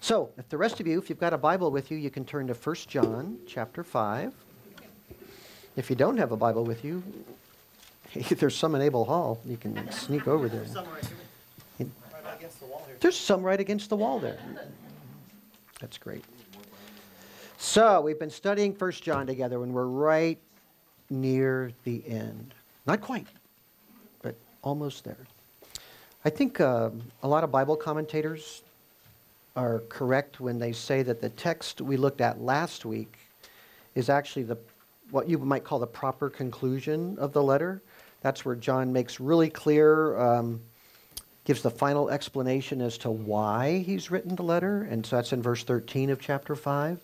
So, if the rest of you, if you've got a Bible with you, you can turn to 1 John chapter 5. If you don't have a Bible with you, there's some in Abel Hall. You can sneak over there. There's some right against the wall there. That's great. So, we've been studying 1 John together, and we're right near the end. Not quite, but almost there. I think uh, a lot of Bible commentators are correct when they say that the text we looked at last week is actually the what you might call the proper conclusion of the letter. That's where John makes really clear, um, gives the final explanation as to why he's written the letter, and so that's in verse 13 of chapter 5. It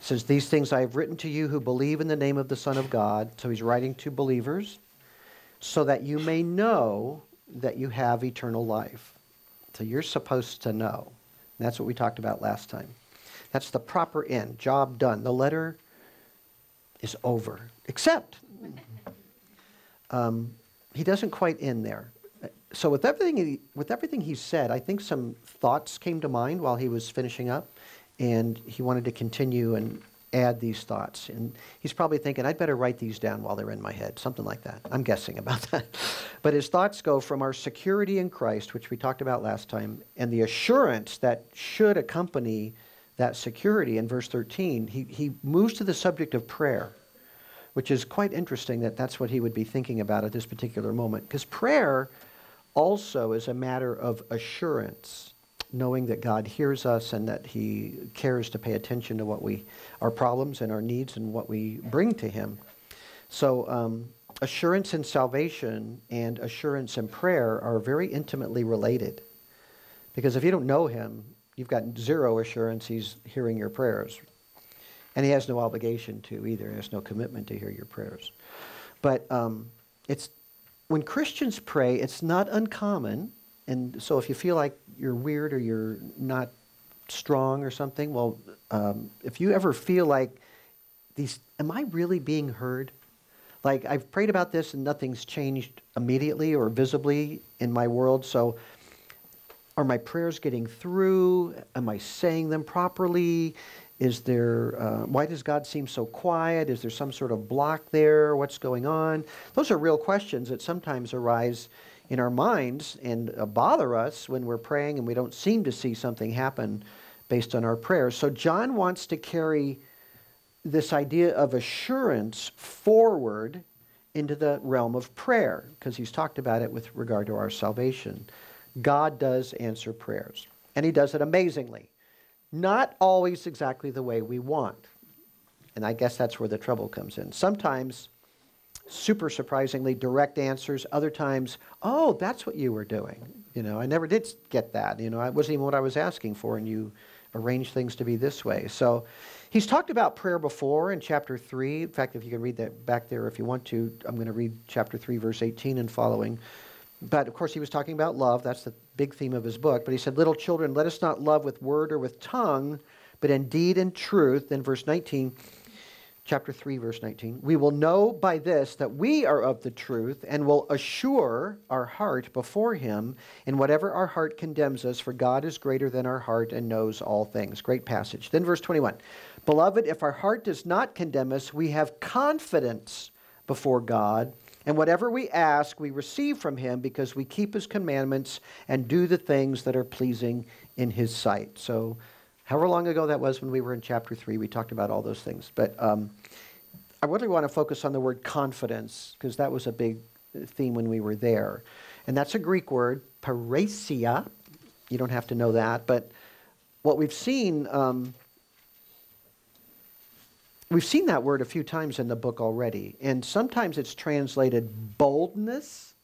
says, These things I have written to you who believe in the name of the Son of God. So he's writing to believers, so that you may know that you have eternal life. So you're supposed to know. And that's what we talked about last time. That's the proper end, job done. The letter is over, except um, he doesn't quite end there. So with everything he, with everything he said, I think some thoughts came to mind while he was finishing up, and he wanted to continue and add these thoughts. And he's probably thinking, I'd better write these down while they're in my head, something like that. I'm guessing about that. but his thoughts go from our security in Christ, which we talked about last time, and the assurance that should accompany that security in verse 13. He, he moves to the subject of prayer, which is quite interesting that that's what he would be thinking about at this particular moment. Because prayer also is a matter of assurance knowing that God hears us and that He cares to pay attention to what we, our problems and our needs and what we bring to Him. So, um, assurance in salvation and assurance in prayer are very intimately related. Because if you don't know Him, you've got zero assurance He's hearing your prayers. And He has no obligation to either, He has no commitment to hear your prayers. But um, it's when Christians pray, it's not uncommon and so if you feel like you're weird or you're not strong or something, well, um, if you ever feel like these, am I really being heard? Like I've prayed about this and nothing's changed immediately or visibly in my world. So are my prayers getting through? Am I saying them properly? Is there, uh, why does God seem so quiet? Is there some sort of block there? What's going on? Those are real questions that sometimes arise in our minds and uh, bother us when we're praying and we don't seem to see something happen based on our prayers. So John wants to carry this idea of assurance forward into the realm of prayer because he's talked about it with regard to our salvation. God does answer prayers, and he does it amazingly. Not always exactly the way we want. And I guess that's where the trouble comes in. Sometimes super surprisingly direct answers. Other times, oh, that's what you were doing. You know, I never did get that. You know, it wasn't even what I was asking for, and you arranged things to be this way. So he's talked about prayer before in chapter 3. In fact, if you can read that back there if you want to, I'm going to read chapter 3, verse 18 and following. But of course, he was talking about love. That's the big theme of his book. But he said, Little children, let us not love with word or with tongue, but in deed and truth. Then verse 19, chapter 3 verse 19 we will know by this that we are of the truth and will assure our heart before him in whatever our heart condemns us for god is greater than our heart and knows all things. Great passage. Then verse 21 beloved if our heart does not condemn us we have confidence before god and whatever we ask we receive from him because we keep his commandments and do the things that are pleasing in his sight. So however long ago that was when we were in chapter 3 we talked about all those things. But um, i really want to focus on the word confidence because that was a big theme when we were there. And that's a greek word parrhesia you don't have to know that but what we've seen um, we've seen that word a few times in the book already. And sometimes it's translated boldness.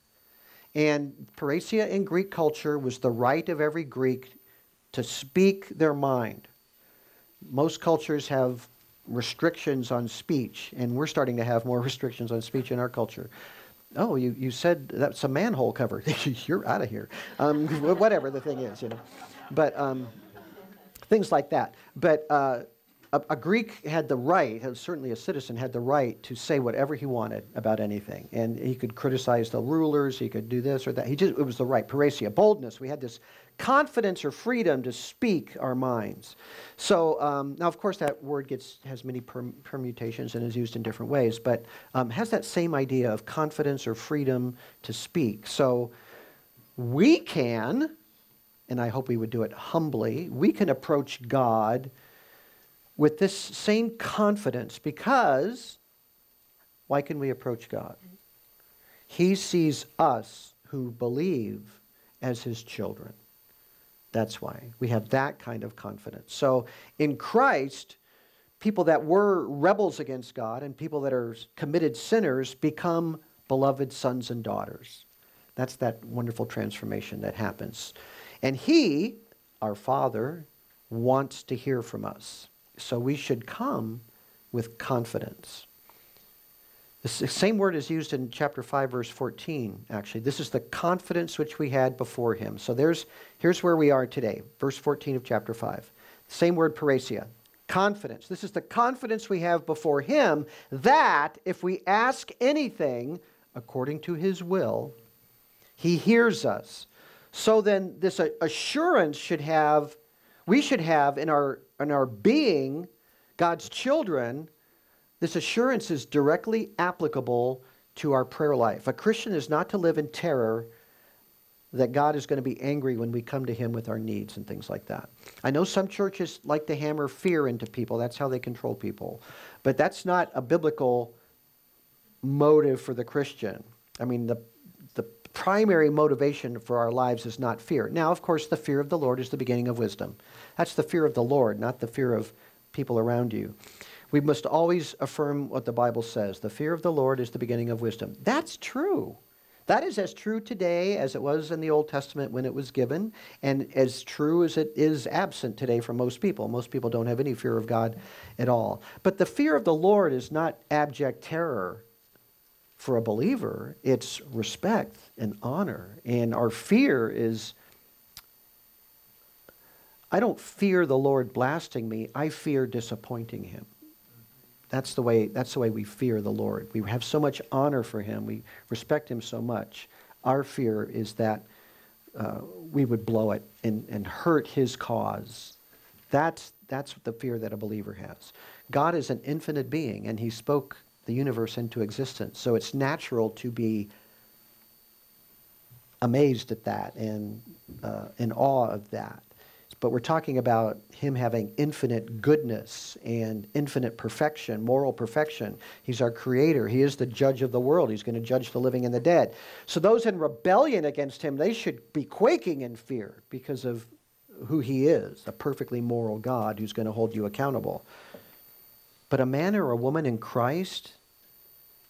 And parrhesia in greek culture was the right of every greek to speak their mind. Most cultures have restrictions on speech, and we're starting to have more restrictions on speech in our culture. Oh, you, you said that's a manhole cover. You're out of here. Um, whatever the thing is, you know. But um, things like that. But uh, a, a Greek had the right, certainly a citizen, had the right to say whatever he wanted about anything. And he could criticize the rulers, he could do this or that. He just, it was the right. Parrhesia, boldness. We had this confidence or freedom to speak our minds. So um, now, of course, that word gets has many permutations and is used in different ways, but um, has that same idea of confidence or freedom to speak. So we can, and I hope we would do it humbly, we can approach God with this same confidence because why can we approach God? He sees us who believe as his children. That's why we have that kind of confidence. So in Christ, people that were rebels against God and people that are committed sinners become beloved sons and daughters. That's that wonderful transformation that happens. And He, our Father, wants to hear from us. So we should come with confidence. The same word is used in chapter 5, verse 14, actually. This is the confidence which we had before him. So there's, here's where we are today, verse 14 of chapter 5. Same word, parrhesia. Confidence. This is the confidence we have before him that if we ask anything according to his will, he hears us. So then, this assurance should have, we should have in our, in our being God's children this assurance is directly applicable to our prayer life. A Christian is not to live in terror that God is going to be angry when we come to Him with our needs and things like that. I know some churches like to hammer fear into people, that's how they control people. But that's not a biblical motive for the Christian. I mean, the, primary motivation for our lives is not fear. Now, of course, the fear of the Lord is the beginning of wisdom. That's the fear of the Lord, not the fear of people around you. We must always affirm what the Bible says. The fear of the Lord is the beginning of wisdom. That's true. That is as true today as it was in the Old Testament when it was given, and as true as it is absent today for most people. Most people don't have any fear of God at all. But the fear of the Lord is not abject terror for a believer, it's respect and honor. And our fear is I don't fear the Lord blasting me, I fear disappointing him. That's the way, that's the way we fear the Lord. We have so much honor for him. We respect him so much. Our fear is that uh, we would blow it and, and hurt his cause. That's, that's the fear that a believer has. God is an infinite being, and he spoke the universe into existence. So it's natural to be amazed at that and uh, in awe of that but we're talking about him having infinite goodness and infinite perfection, moral perfection. He's our creator. He is the judge of the world. He's going to judge the living and the dead. So those in rebellion against him, they should be quaking in fear because of who he is, a perfectly moral God who's going to hold you accountable. But a man or a woman in Christ,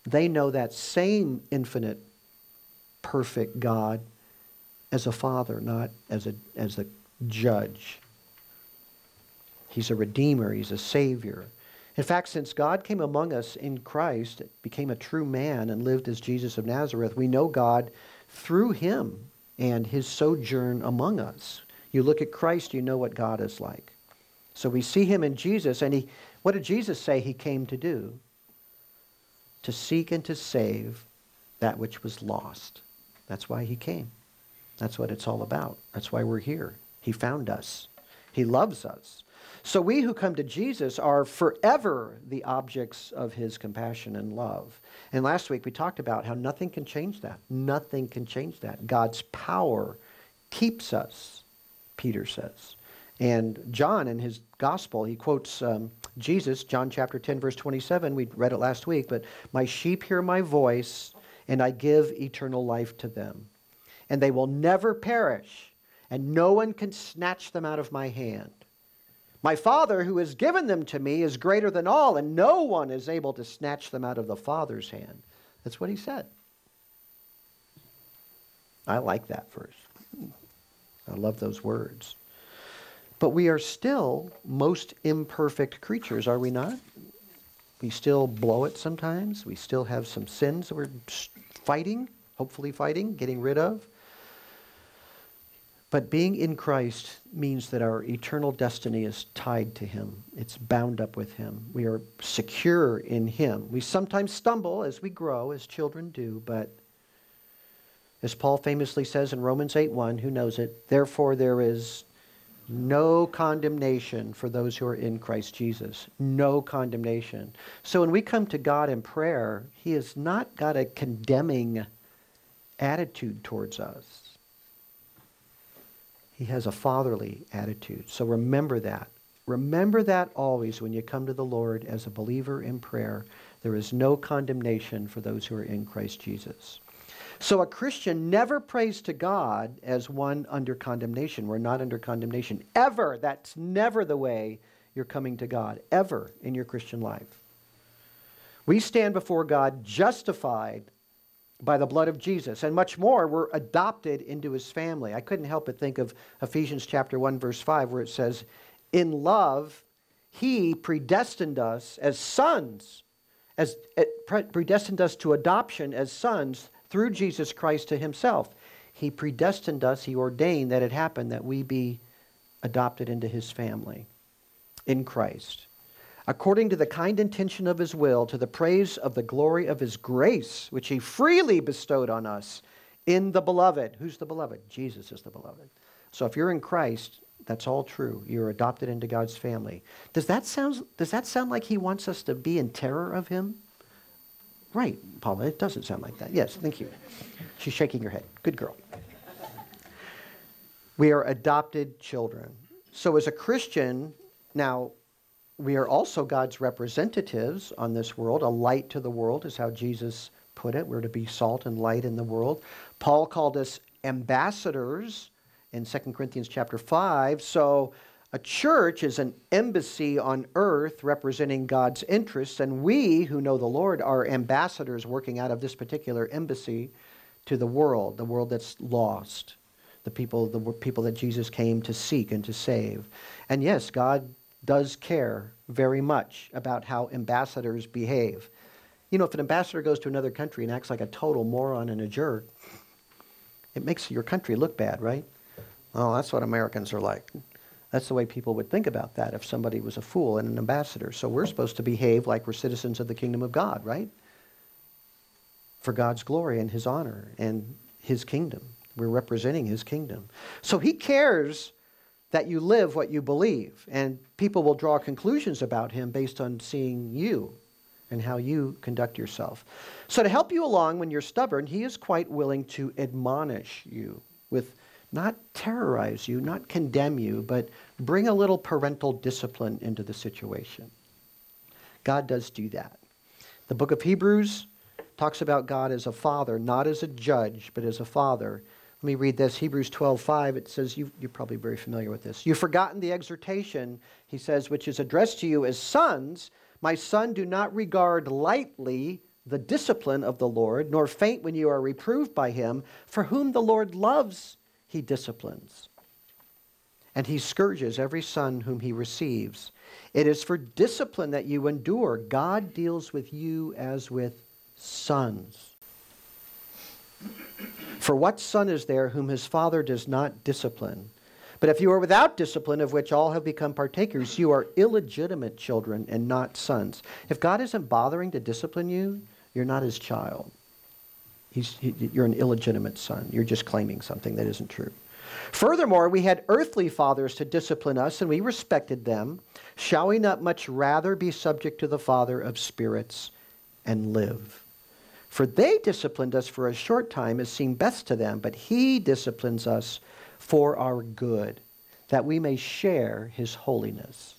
they know that same infinite, perfect God as a father, not as a, as a judge. He's a redeemer, he's a savior. In fact, since God came among us in Christ, became a true man, and lived as Jesus of Nazareth, we know God through him and his sojourn among us. You look at Christ, you know what God is like. So we see him in Jesus, and he, what did Jesus say he came to do? To seek and to save that which was lost. That's why he came. That's what it's all about. That's why we're here. He found us. He loves us. So we who come to Jesus are forever the objects of his compassion and love. And last week we talked about how nothing can change that. Nothing can change that. God's power keeps us, Peter says. And John, in his gospel, he quotes um, Jesus, John chapter 10, verse 27. We read it last week, but my sheep hear my voice, and I give eternal life to them. And they will never perish and no one can snatch them out of my hand. My Father, who has given them to me, is greater than all, and no one is able to snatch them out of the Father's hand. That's what he said. I like that verse. I love those words. But we are still most imperfect creatures, are we not? We still blow it sometimes. We still have some sins that we're fighting, hopefully fighting, getting rid of. But being in Christ means that our eternal destiny is tied to Him. It's bound up with Him. We are secure in Him. We sometimes stumble as we grow, as children do, but as Paul famously says in Romans 8 1, who knows it? Therefore, there is no condemnation for those who are in Christ Jesus. No condemnation. So when we come to God in prayer, He has not got a condemning attitude towards us. He has a fatherly attitude. So remember that. Remember that always when you come to the Lord as a believer in prayer. There is no condemnation for those who are in Christ Jesus. So a Christian never prays to God as one under condemnation. We're not under condemnation. Ever. That's never the way you're coming to God, ever in your Christian life. We stand before God justified by the blood of Jesus. And much more, we're adopted into his family. I couldn't help but think of Ephesians chapter 1 verse 5 where it says, "In love he predestined us as sons, as eh, predestined us to adoption as sons through Jesus Christ to himself. He predestined us, he ordained that it happened that we be adopted into his family in Christ. According to the kind intention of his will, to the praise of the glory of his grace, which he freely bestowed on us in the beloved. Who's the beloved? Jesus is the beloved. So if you're in Christ, that's all true. You're adopted into God's family. Does that sound, does that sound like he wants us to be in terror of him? Right, Paula, it doesn't sound like that. Yes, thank you. She's shaking her head. Good girl. We are adopted children. So, as a Christian, now, we are also God's representatives on this world. A light to the world is how Jesus put it. We're to be salt and light in the world. Paul called us ambassadors in 2 Corinthians chapter 5. So, a church is an embassy on earth representing God's interests, and we who know the Lord are ambassadors working out of this particular embassy to the world, the world that's lost, the people, the people that Jesus came to seek and to save. And yes, God does care very much about how ambassadors behave. You know, if an ambassador goes to another country and acts like a total moron and a jerk, it makes your country look bad, right? Oh, that's what Americans are like. That's the way people would think about that if somebody was a fool and an ambassador. So we're supposed to behave like we're citizens of the kingdom of God, right? For God's glory and his honor and his kingdom. We're representing his kingdom. So he cares that you live what you believe. And people will draw conclusions about him based on seeing you and how you conduct yourself. So, to help you along when you're stubborn, he is quite willing to admonish you with not terrorize you, not condemn you, but bring a little parental discipline into the situation. God does do that. The book of Hebrews talks about God as a father, not as a judge, but as a father. Let me read this Hebrews 12:5. It says, you, You're probably very familiar with this. You've forgotten the exhortation, he says, which is addressed to you as sons. My son, do not regard lightly the discipline of the Lord, nor faint when you are reproved by him. For whom the Lord loves, he disciplines. And he scourges every son whom he receives. It is for discipline that you endure. God deals with you as with sons. For what son is there whom his father does not discipline? But if you are without discipline, of which all have become partakers, you are illegitimate children and not sons. If God isn't bothering to discipline you, you're not his child. He's, he, you're an illegitimate son. You're just claiming something that isn't true. Furthermore, we had earthly fathers to discipline us, and we respected them. Shall we not much rather be subject to the Father of spirits and live? For they disciplined us for a short time as seemed best to them, but he disciplines us for our good, that we may share his holiness.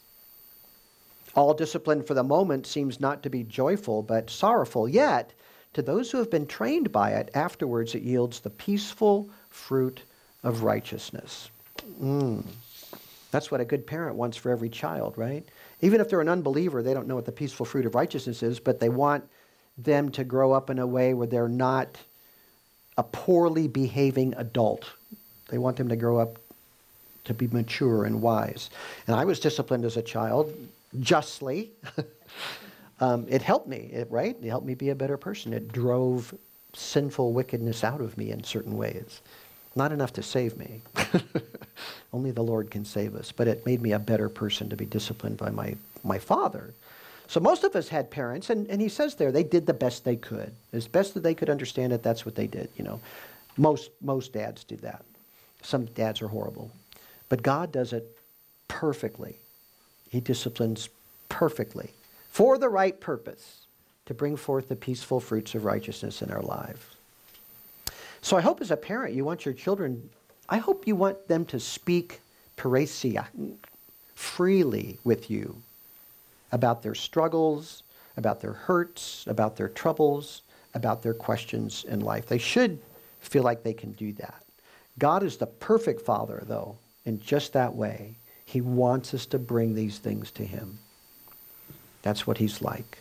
All discipline for the moment seems not to be joyful, but sorrowful. Yet, to those who have been trained by it, afterwards it yields the peaceful fruit of righteousness. Mm. That's what a good parent wants for every child, right? Even if they're an unbeliever, they don't know what the peaceful fruit of righteousness is, but they want them to grow up in a way where they're not a poorly behaving adult. They want them to grow up to be mature and wise. And I was disciplined as a child, justly. um, it helped me, it, right? It helped me be a better person. It drove sinful wickedness out of me in certain ways. Not enough to save me. Only the Lord can save us. But it made me a better person to be disciplined by my, my father. So most of us had parents, and, and he says there, they did the best they could. As best that they could understand it, that's what they did, you know. Most, most dads do that. Some dads are horrible. But God does it perfectly. He disciplines perfectly for the right purpose to bring forth the peaceful fruits of righteousness in our lives. So I hope as a parent you want your children, I hope you want them to speak parrhesia freely with you about their struggles, about their hurts, about their troubles, about their questions in life. They should feel like they can do that. God is the perfect Father, though, in just that way. He wants us to bring these things to Him. That's what He's like.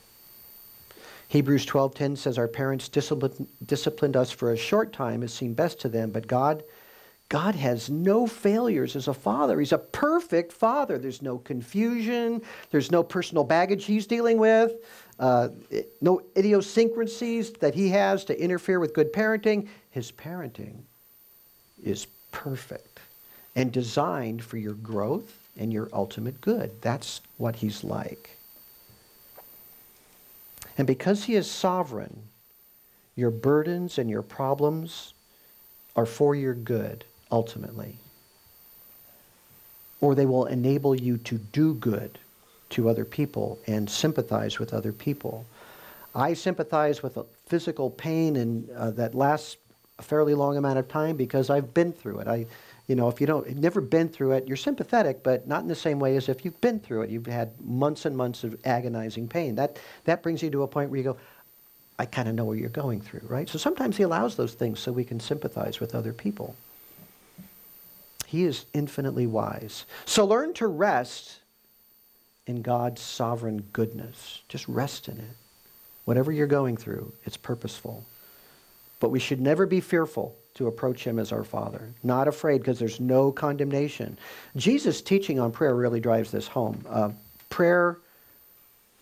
Hebrews 12:10 says our parents disciplined, disciplined us for a short time as seemed best to them, but God God has no failures as a father. He's a perfect father. There's no confusion. There's no personal baggage he's dealing with. Uh, no idiosyncrasies that he has to interfere with good parenting. His parenting is perfect and designed for your growth and your ultimate good. That's what he's like. And because he is sovereign, your burdens and your problems are for your good ultimately. Or they will enable you to do good to other people and sympathize with other people. I sympathize with physical pain and uh, that lasts a fairly long amount of time because I've been through it. I, you know, if you don't, you've never been through it, you're sympathetic, but not in the same way as if you've been through it. You've had months and months of agonizing pain. That that brings you to a point where you go, I kind of know what you're going through, right? So sometimes he allows those things so we can sympathize with other people. He is infinitely wise. So learn to rest in God's sovereign goodness. Just rest in it. Whatever you're going through, it's purposeful. But we should never be fearful to approach him as our Father. Not afraid because there's no condemnation. Jesus' teaching on prayer really drives this home. Uh, prayer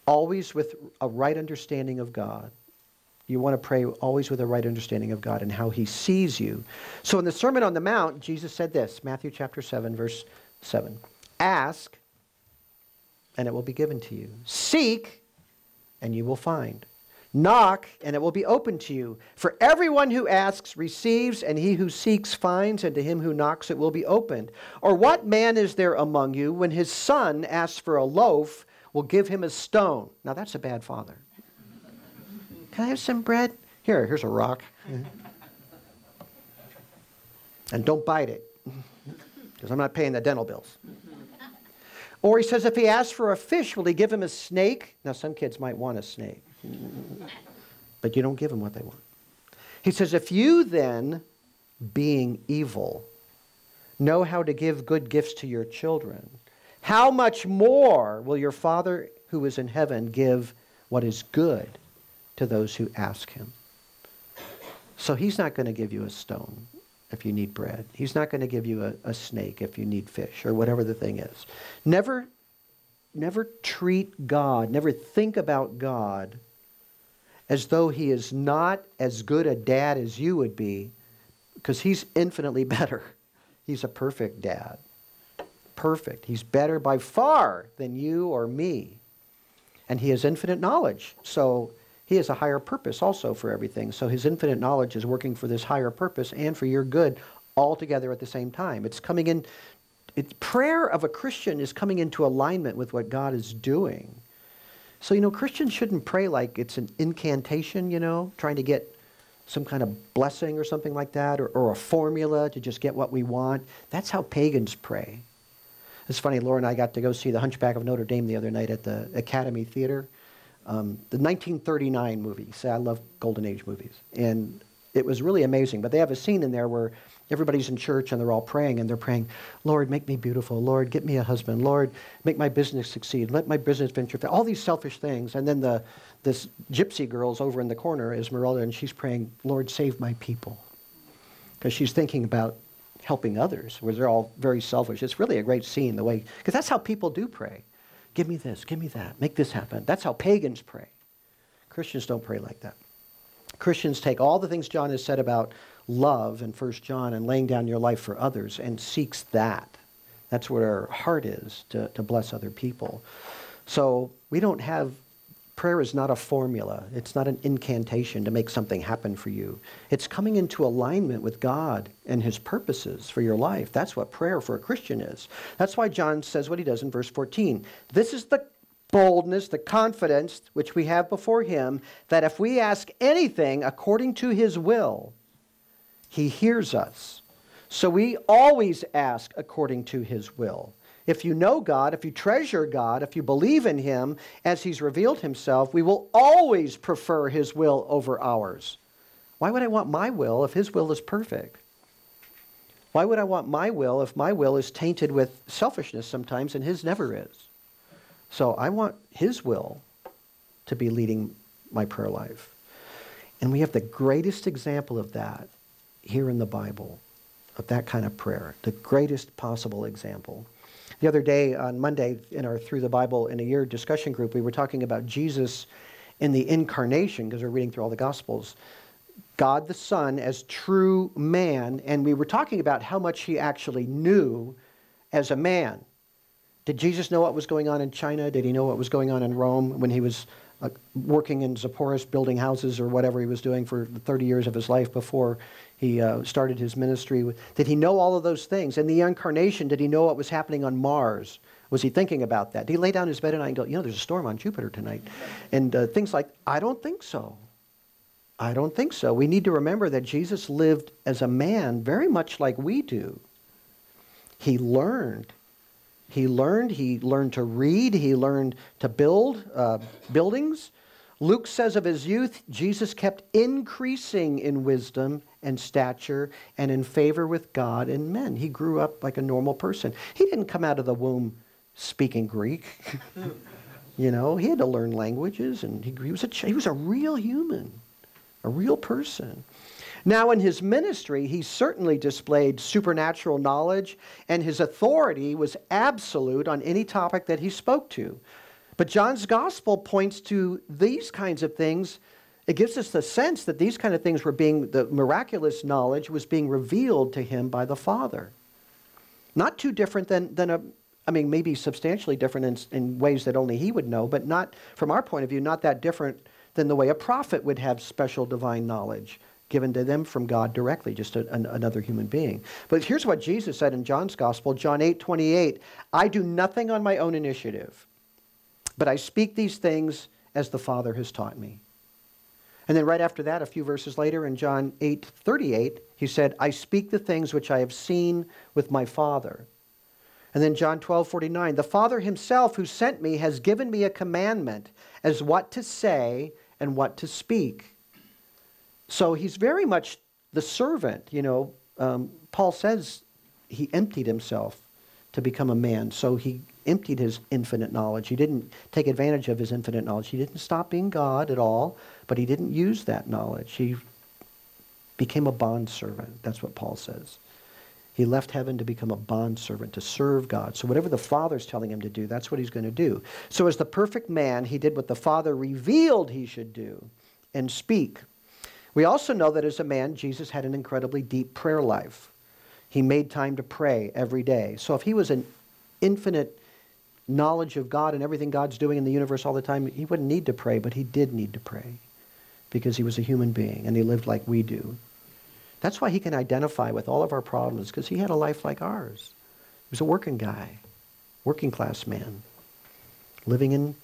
always with a right understanding of God you want to pray always with a right understanding of God and how he sees you. So in the Sermon on the Mount, Jesus said this, Matthew chapter 7 verse 7. Ask and it will be given to you. Seek and you will find. Knock and it will be open to you. For everyone who asks receives, and he who seeks finds, and to him who knocks it will be opened. Or what man is there among you when his son asks for a loaf, will give him a stone? Now that's a bad father. Can I have some bread? Here, here's a rock. And don't bite it, because I'm not paying the dental bills. Or he says, if he asks for a fish, will he give him a snake? Now, some kids might want a snake, but you don't give them what they want. He says, if you then, being evil, know how to give good gifts to your children, how much more will your Father who is in heaven give what is good to those who ask him. So he's not going to give you a stone if you need bread. He's not going to give you a, a, snake if you need fish or whatever the thing is. Never, never treat God, never think about God as though he is not as good a dad as you would be, because he's infinitely better. He's a perfect dad. Perfect. He's better by far than you or me. And he has infinite knowledge. So he has a higher purpose also for everything. So his infinite knowledge is working for this higher purpose and for your good all together at the same time. It's coming in, it, prayer of a Christian is coming into alignment with what God is doing. So, you know, Christians shouldn't pray like it's an incantation, you know, trying to get some kind of blessing or something like that, or, or a formula to just get what we want. That's how pagans pray. It's funny, Laura and I got to go see The Hunchback of Notre Dame the other night at the Academy Theater. Um, the 1939 movie. Say, I love Golden Age movies. And it was really amazing. But they have a scene in there where everybody's in church and they're all praying and they're praying, Lord, make me beautiful. Lord, get me a husband. Lord, make my business succeed. Let my business venture. All these selfish things. And then the, this gypsy girl's over in the corner, Esmeralda, and she's praying, Lord, save my people. Because she's thinking about helping others, where they're all very selfish. It's really a great scene, the way, because that's how people do pray. Give me this, give me that, make this happen. That's how pagans pray. Christians don't pray like that. Christians take all the things John has said about love in 1 John and laying down your life for others and seeks that. That's what our heart is, to, to bless other people. So we don't have, prayer is not a formula. It's not an incantation to make something happen for you. It's coming into alignment with God and his purposes for your life. That's what prayer for a Christian is. That's why John says what he does in verse 14. This is the boldness, the confidence which we have before him, that if we ask anything according to his will, he hears us. So we always ask according to his will. If you know God, if you treasure God, if you believe in him as he's revealed himself, we will always prefer his will over ours. Why would I want my will if his will is perfect? Why would I want my will if my will is tainted with selfishness sometimes and his never is? So I want His will to be leading my prayer life. And we have the greatest example of that here in the Bible, of that kind of prayer, the greatest possible example. The other day, on Monday, in our Through the Bible in a Year discussion group, we were talking about Jesus in the incarnation, because we're reading through all the Gospels. God the Son as true man, and we were talking about how much he actually knew as a man. Did Jesus know what was going on in China? Did he know what was going on in Rome when he was uh, working in Sepphoris, building houses or whatever he was doing for the 30 years of his life before he uh, started his ministry? Did he know all of those things? In the incarnation, did he know what was happening on Mars? Was he thinking about that? Did he lay down his bed at night and go, you know, there's a storm on Jupiter tonight? And uh, things like, I don't think so. I don't think so. We need to remember that Jesus lived as a man very much like we do. He learned he learned. He learned to read. He learned to build uh, buildings. Luke says of his youth, Jesus kept increasing in wisdom and stature and in favor with God and men. He grew up like a normal person. He didn't come out of the womb speaking Greek. you know, he had to learn languages, and he, he, was a, he was a real human, a real person. Now, in his ministry, he certainly displayed supernatural knowledge, and his authority was absolute on any topic that he spoke to. But John's gospel points to these kinds of things. It gives us the sense that these kind of things were being, the miraculous knowledge was being revealed to him by the Father. Not too different than, than a, I mean, maybe substantially different in, in ways that only he would know, but not, from our point of view, not that different than the way a prophet would have special divine knowledge given to them from God directly, just a, an, another human being. But here's what Jesus said in John's Gospel, John 8 28. I do nothing on my own initiative, but I speak these things as the Father has taught me. And then right after that, a few verses later in John 8 38, he said, I speak the things which I have seen with my Father. And then John 12 49, the Father himself who sent me has given me a commandment as what to say and what to speak. So he's very much the servant. You know, um, Paul says he emptied himself to become a man. So he emptied his infinite knowledge. He didn't take advantage of his infinite knowledge. He didn't stop being God at all, but he didn't use that knowledge. He became a bond servant. That's what Paul says. He left heaven to become a bond servant, to serve God. So whatever the Father's telling him to do, that's what he's going to do. So as the perfect man, he did what the Father revealed he should do and speak we also know that as a man, Jesus had an incredibly deep prayer life. He made time to pray every day. So if he was an infinite knowledge of God and everything God's doing in the universe all the time, he wouldn't need to pray, but he did need to pray because he was a human being and he lived like we do. That's why he can identify with all of our problems because he had a life like ours. He was a working guy, working class man, living in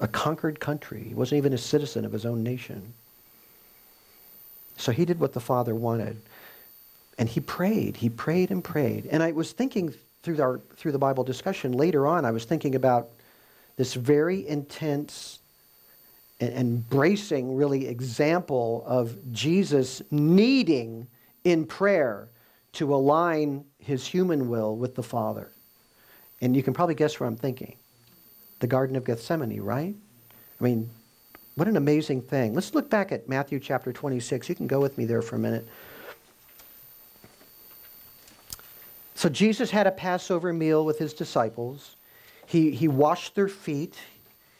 a conquered country. He wasn't even a citizen of his own nation. So he did what the Father wanted. And he prayed. He prayed and prayed. And I was thinking through, our, through the Bible discussion later on, I was thinking about this very intense and and bracing, really, example of Jesus needing in prayer to align his human will with the Father. And you can probably guess where I'm thinking. The Garden of Gethsemane, right? I mean, what an amazing thing. Let's look back at Matthew chapter 26. You can go with me there for a minute. So Jesus had a Passover meal with his disciples. He, he washed their feet.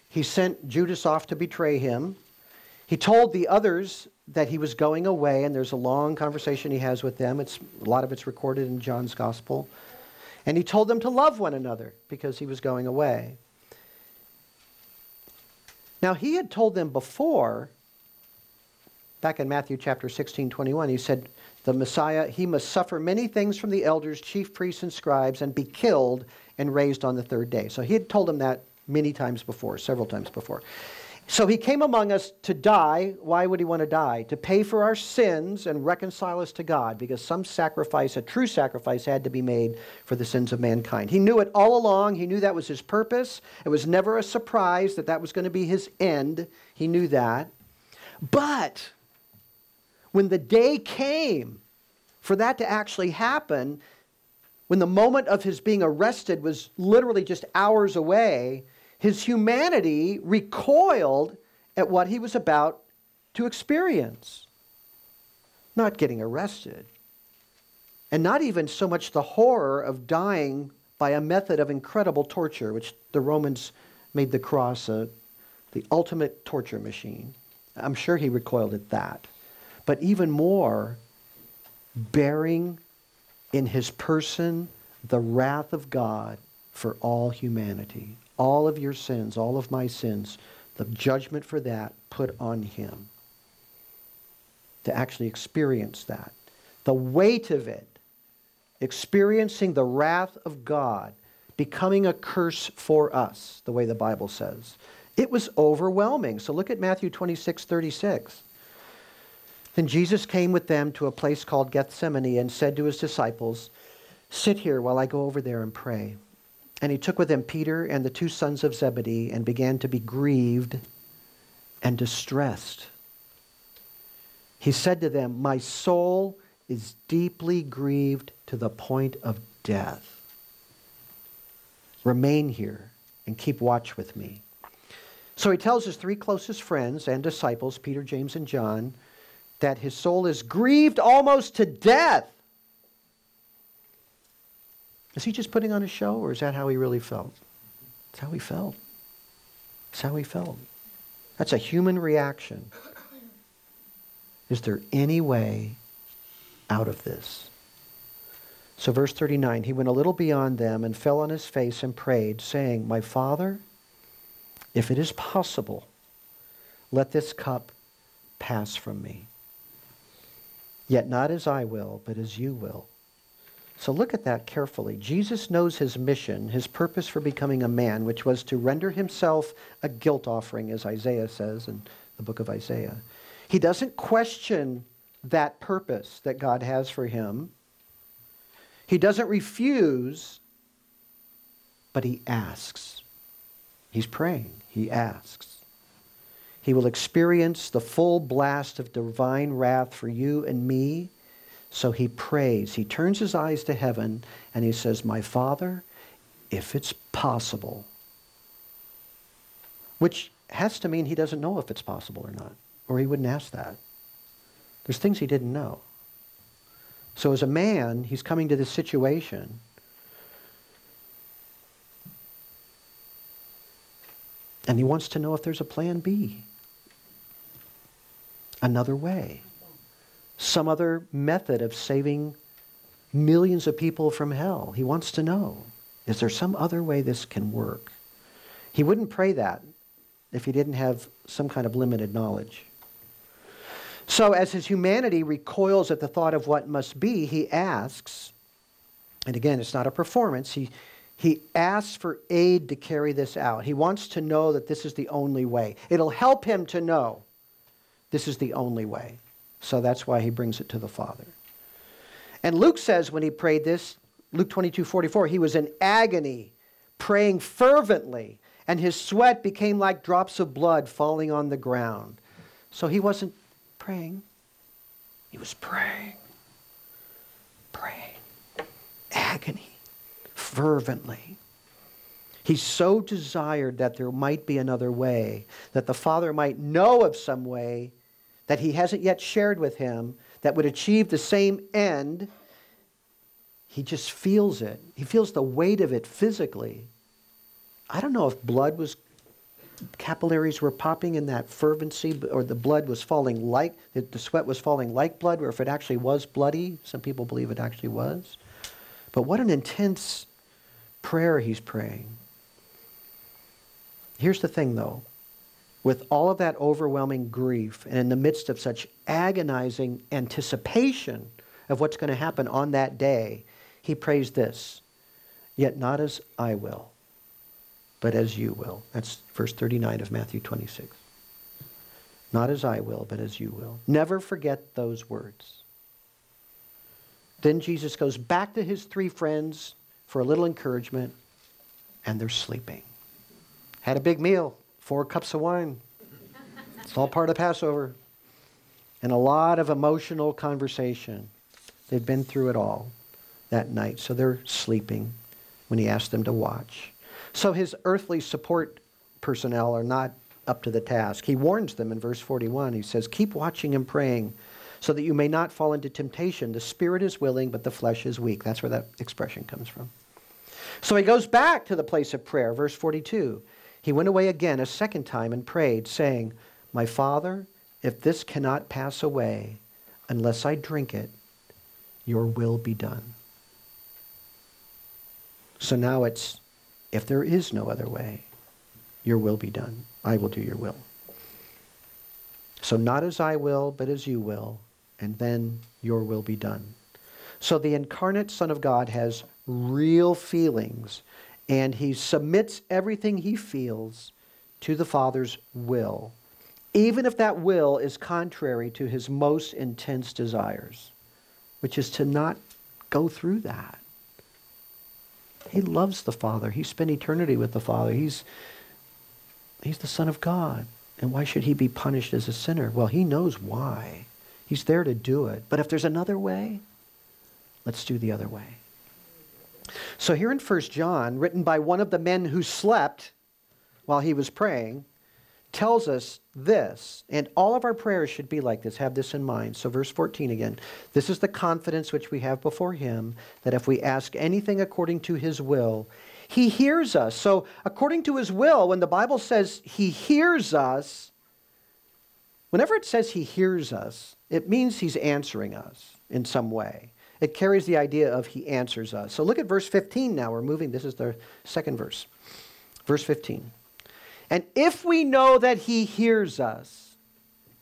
He sent Judas off to betray him. He told the others that he was going away, and there's a long conversation he has with them. It's, a lot of it's recorded in John's Gospel. And he told them to love one another because he was going away. Now, he had told them before, back in Matthew chapter 16, 21, he said, The Messiah, he must suffer many things from the elders, chief priests, and scribes, and be killed and raised on the third day. So he had told them that many times before, several times before. So he came among us to die. Why would he want to die? To pay for our sins and reconcile us to God, because some sacrifice, a true sacrifice, had to be made for the sins of mankind. He knew it all along. He knew that was his purpose. It was never a surprise that that was going to be his end. He knew that. But when the day came for that to actually happen, when the moment of his being arrested was literally just hours away, his humanity recoiled at what he was about to experience. Not getting arrested, and not even so much the horror of dying by a method of incredible torture, which the Romans made the cross a, the ultimate torture machine. I'm sure he recoiled at that. But even more, bearing in his person the wrath of God for all humanity all of your sins, all of my sins, the judgment for that put on him. To actually experience that. The weight of it, experiencing the wrath of God, becoming a curse for us, the way the Bible says. It was overwhelming. So look at Matthew 26, 36. Then Jesus came with them to a place called Gethsemane and said to his disciples, Sit here while I go over there and pray. And he took with him Peter and the two sons of Zebedee and began to be grieved and distressed. He said to them, My soul is deeply grieved to the point of death. Remain here and keep watch with me. So he tells his three closest friends and disciples, Peter, James, and John, that his soul is grieved almost to death. Is he just putting on a show, or is that how he really felt? That's how he felt. That's how he felt. That's a human reaction. Is there any way out of this? So, verse 39 he went a little beyond them and fell on his face and prayed, saying, My Father, if it is possible, let this cup pass from me. Yet not as I will, but as you will. So look at that carefully. Jesus knows his mission, his purpose for becoming a man, which was to render himself a guilt offering, as Isaiah says in the book of Isaiah. He doesn't question that purpose that God has for him. He doesn't refuse, but he asks. He's praying. He asks. He will experience the full blast of divine wrath for you and me so he prays. He turns his eyes to heaven and he says, My Father, if it's possible, which has to mean he doesn't know if it's possible or not, or he wouldn't ask that. There's things he didn't know. So as a man, he's coming to this situation. And he wants to know if there's a plan B, another way some other method of saving millions of people from hell. He wants to know is there some other way this can work? He wouldn't pray that if he didn't have some kind of limited knowledge. So, as his humanity recoils at the thought of what must be, he asks, and again, it's not a performance, he, he asks for aid to carry this out. He wants to know that this is the only way. It'll help him to know this is the only way. So that's why he brings it to the Father. And Luke says when he prayed this, Luke 22 44, he was in agony, praying fervently, and his sweat became like drops of blood falling on the ground. So he wasn't praying, he was praying, praying, agony, fervently. He so desired that there might be another way, that the Father might know of some way that he hasn't yet shared with him that would achieve the same end, he just feels it. He feels the weight of it physically. I don't know if blood was capillaries were popping in that fervency, or the blood was falling like, the sweat was falling like blood, or if it actually was bloody. Some people believe it actually was. But what an intense prayer he's praying. Here's the thing, though. With all of that overwhelming grief, and in the midst of such agonizing anticipation of what's going to happen on that day, he prays this Yet not as I will, but as you will. That's verse 39 of Matthew 26. Not as I will, but as you will. Never forget those words. Then Jesus goes back to his three friends for a little encouragement, and they're sleeping. Had a big meal, four cups of wine. It's all part of Passover. And a lot of emotional conversation. They've been through it all that night, so they're sleeping when he asked them to watch. So his earthly support personnel are not up to the task. He warns them in verse 41. He says, Keep watching and praying so that you may not fall into temptation. The spirit is willing, but the flesh is weak. That's where that expression comes from. So he goes back to the place of prayer, verse 42. He went away again a second time and prayed, saying, My Father, if this cannot pass away unless I drink it, your will be done. So now it's, if there is no other way, your will be done. I will do your will. So not as I will, but as you will and then your will be done. So the incarnate Son of God has real feelings, and he submits everything he feels to the Father's will, even if that will is contrary to his most intense desires, which is to not go through that. He loves the Father. He spent eternity with the Father. He's, he's the Son of God. And why should he be punished as a sinner? Well, he knows why. He's there to do it. But if there's another way, let's do the other way. So here in 1 John, written by one of the men who slept while he was praying, tells us this, and all of our prayers should be like this. Have this in mind. So, verse 14 again. This is the confidence which we have before him that if we ask anything according to his will, he hears us. So, according to his will, when the Bible says he hears us, whenever it says he hears us, it means he's answering us in some way. It carries the idea of he answers us. So look at verse 15 now. We're moving. This is the second verse. Verse 15. And if we know that he hears us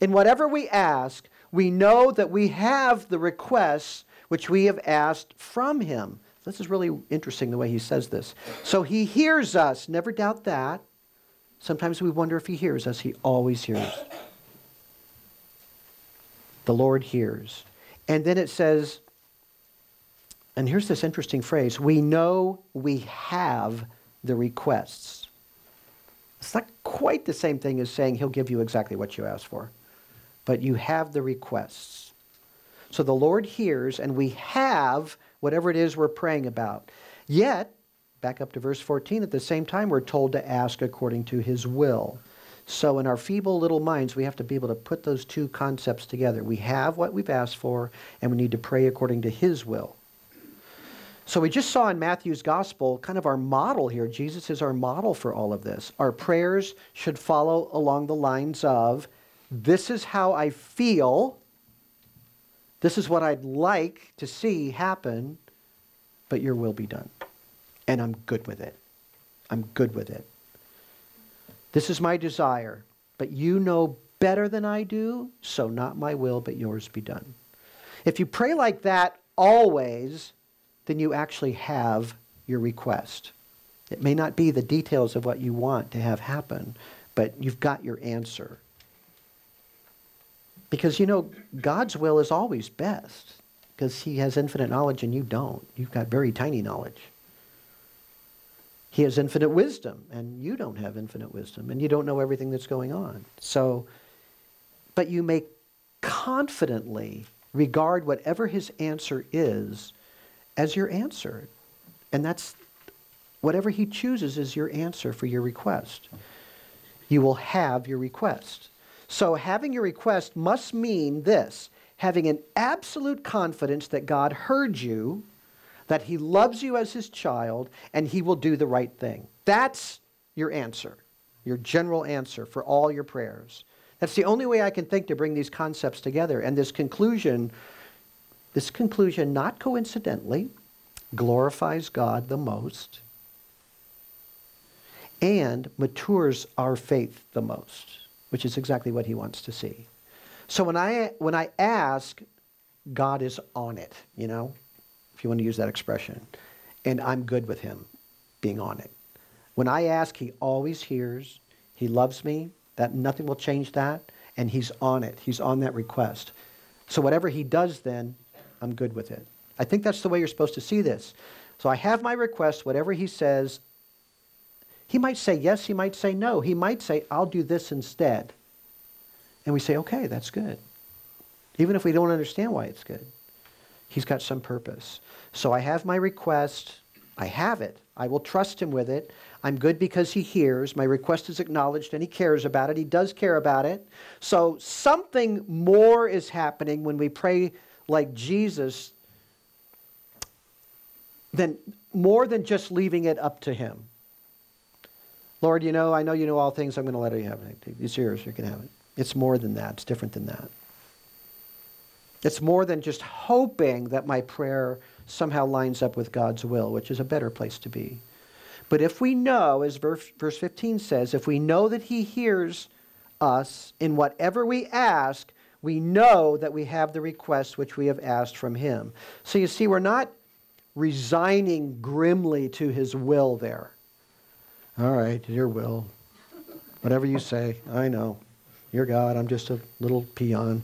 in whatever we ask, we know that we have the requests which we have asked from him. This is really interesting the way he says this. So he hears us. Never doubt that. Sometimes we wonder if he hears us. He always hears the Lord hears. And then it says, and here's this interesting phrase we know we have the requests. It's not quite the same thing as saying he'll give you exactly what you ask for, but you have the requests. So the Lord hears, and we have whatever it is we're praying about. Yet, back up to verse 14, at the same time, we're told to ask according to his will. So, in our feeble little minds, we have to be able to put those two concepts together. We have what we've asked for, and we need to pray according to His will. So, we just saw in Matthew's gospel kind of our model here. Jesus is our model for all of this. Our prayers should follow along the lines of this is how I feel, this is what I'd like to see happen, but your will be done. And I'm good with it. I'm good with it. This is my desire, but you know better than I do, so not my will, but yours be done. If you pray like that always, then you actually have your request. It may not be the details of what you want to have happen, but you've got your answer. Because, you know, God's will is always best because he has infinite knowledge and you don't. You've got very tiny knowledge. He has infinite wisdom, and you don't have infinite wisdom, and you don't know everything that's going on. So, but you may confidently regard whatever his answer is as your answer. And that's whatever he chooses is your answer for your request. You will have your request. So, having your request must mean this having an absolute confidence that God heard you that he loves you as his child and he will do the right thing. That's your answer. your general answer for all your prayers. That's the only way I can think to bring these concepts together. And this conclusion, this conclusion, not coincidentally, glorifies God the most and matures our faith the most, which is exactly what he wants to see. So when I when I ask, God is on it, you know, if you want to use that expression, and I'm good with him being on it. When I ask, he always hears. He loves me. That nothing will change that, and he's on it. He's on that request. So whatever he does then, I'm good with it. I think that's the way you're supposed to see this. So I have my request, whatever he says. He might say yes, he might say no. He might say, I'll do this instead. And we say, okay, that's good. Even if we don't understand why it's good. He's got some purpose. So I have my request. I have it. I will trust him with it. I'm good because he hears. My request is acknowledged and he cares about it. He does care about it. So something more is happening when we pray like Jesus than more than just leaving it up to him. Lord, you know, I know you know all things. I'm going to let you have it. It's yours. You can have it. It's more than that. It's different than that. It's more than just hoping that my prayer somehow lines up with God's will, which is a better place to be. But if we know, as verse, verse 15 says, if we know that He hears us in whatever we ask, we know that we have the request which we have asked from Him. So you see, we're not resigning grimly to His will there. All right, your will. Whatever you say, I know. You're God, I'm just a little peon.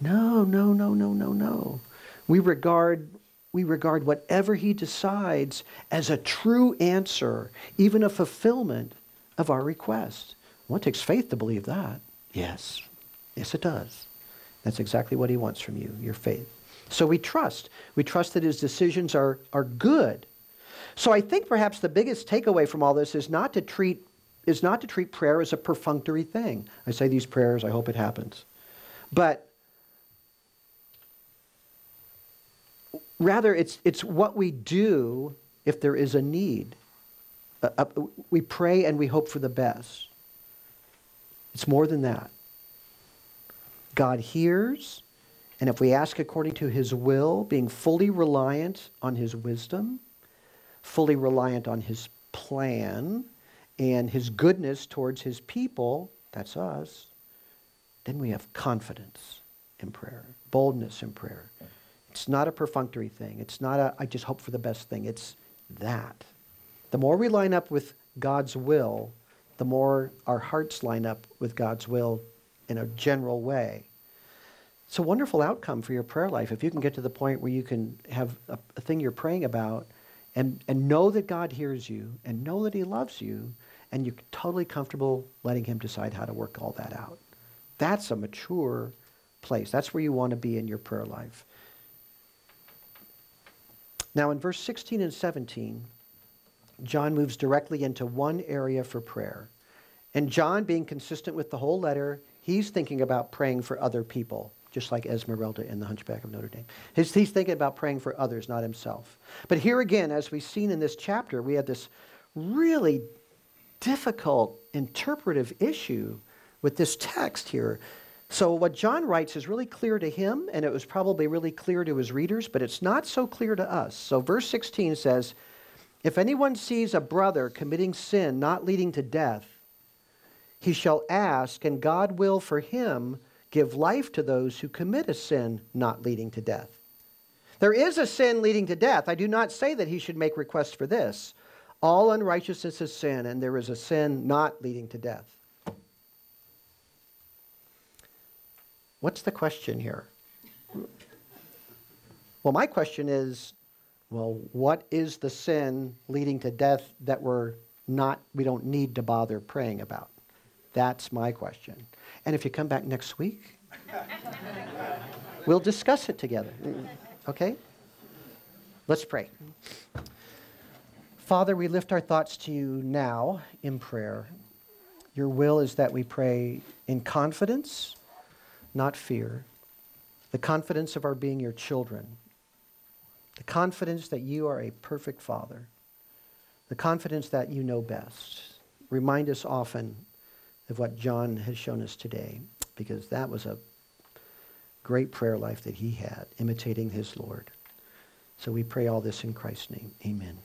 No, no, no, no, no, no. We regard we regard whatever he decides as a true answer, even a fulfillment of our request. Well, it takes faith to believe that. Yes. Yes, it does. That's exactly what he wants from you, your faith. So we trust. We trust that his decisions are, are good. So I think perhaps the biggest takeaway from all this is not to treat is not to treat prayer as a perfunctory thing. I say these prayers, I hope it happens. But Rather, it's, it's what we do if there is a need. Uh, uh, we pray and we hope for the best. It's more than that. God hears, and if we ask according to his will, being fully reliant on his wisdom, fully reliant on his plan, and his goodness towards his people, that's us, then we have confidence in prayer, boldness in prayer. It's not a perfunctory thing. It's not a, I just hope for the best thing. It's that. The more we line up with God's will, the more our hearts line up with God's will in a general way. It's a wonderful outcome for your prayer life if you can get to the point where you can have a, a thing you're praying about and, and know that God hears you and know that He loves you and you're totally comfortable letting Him decide how to work all that out. That's a mature place. That's where you want to be in your prayer life. Now, in verse 16 and 17, John moves directly into one area for prayer. And John, being consistent with the whole letter, he's thinking about praying for other people, just like Esmeralda in The Hunchback of Notre Dame. He's, he's thinking about praying for others, not himself. But here again, as we've seen in this chapter, we have this really difficult interpretive issue with this text here. So, what John writes is really clear to him, and it was probably really clear to his readers, but it's not so clear to us. So, verse 16 says, If anyone sees a brother committing sin not leading to death, he shall ask, and God will for him give life to those who commit a sin not leading to death. There is a sin leading to death. I do not say that he should make request for this. All unrighteousness is sin, and there is a sin not leading to death. What's the question here? Well, my question is well, what is the sin leading to death that we're not, we don't need to bother praying about? That's my question. And if you come back next week, we'll discuss it together. Okay? Let's pray. Father, we lift our thoughts to you now in prayer. Your will is that we pray in confidence not fear, the confidence of our being your children, the confidence that you are a perfect father, the confidence that you know best, remind us often of what John has shown us today, because that was a great prayer life that he had, imitating his Lord. So we pray all this in Christ's name. Amen.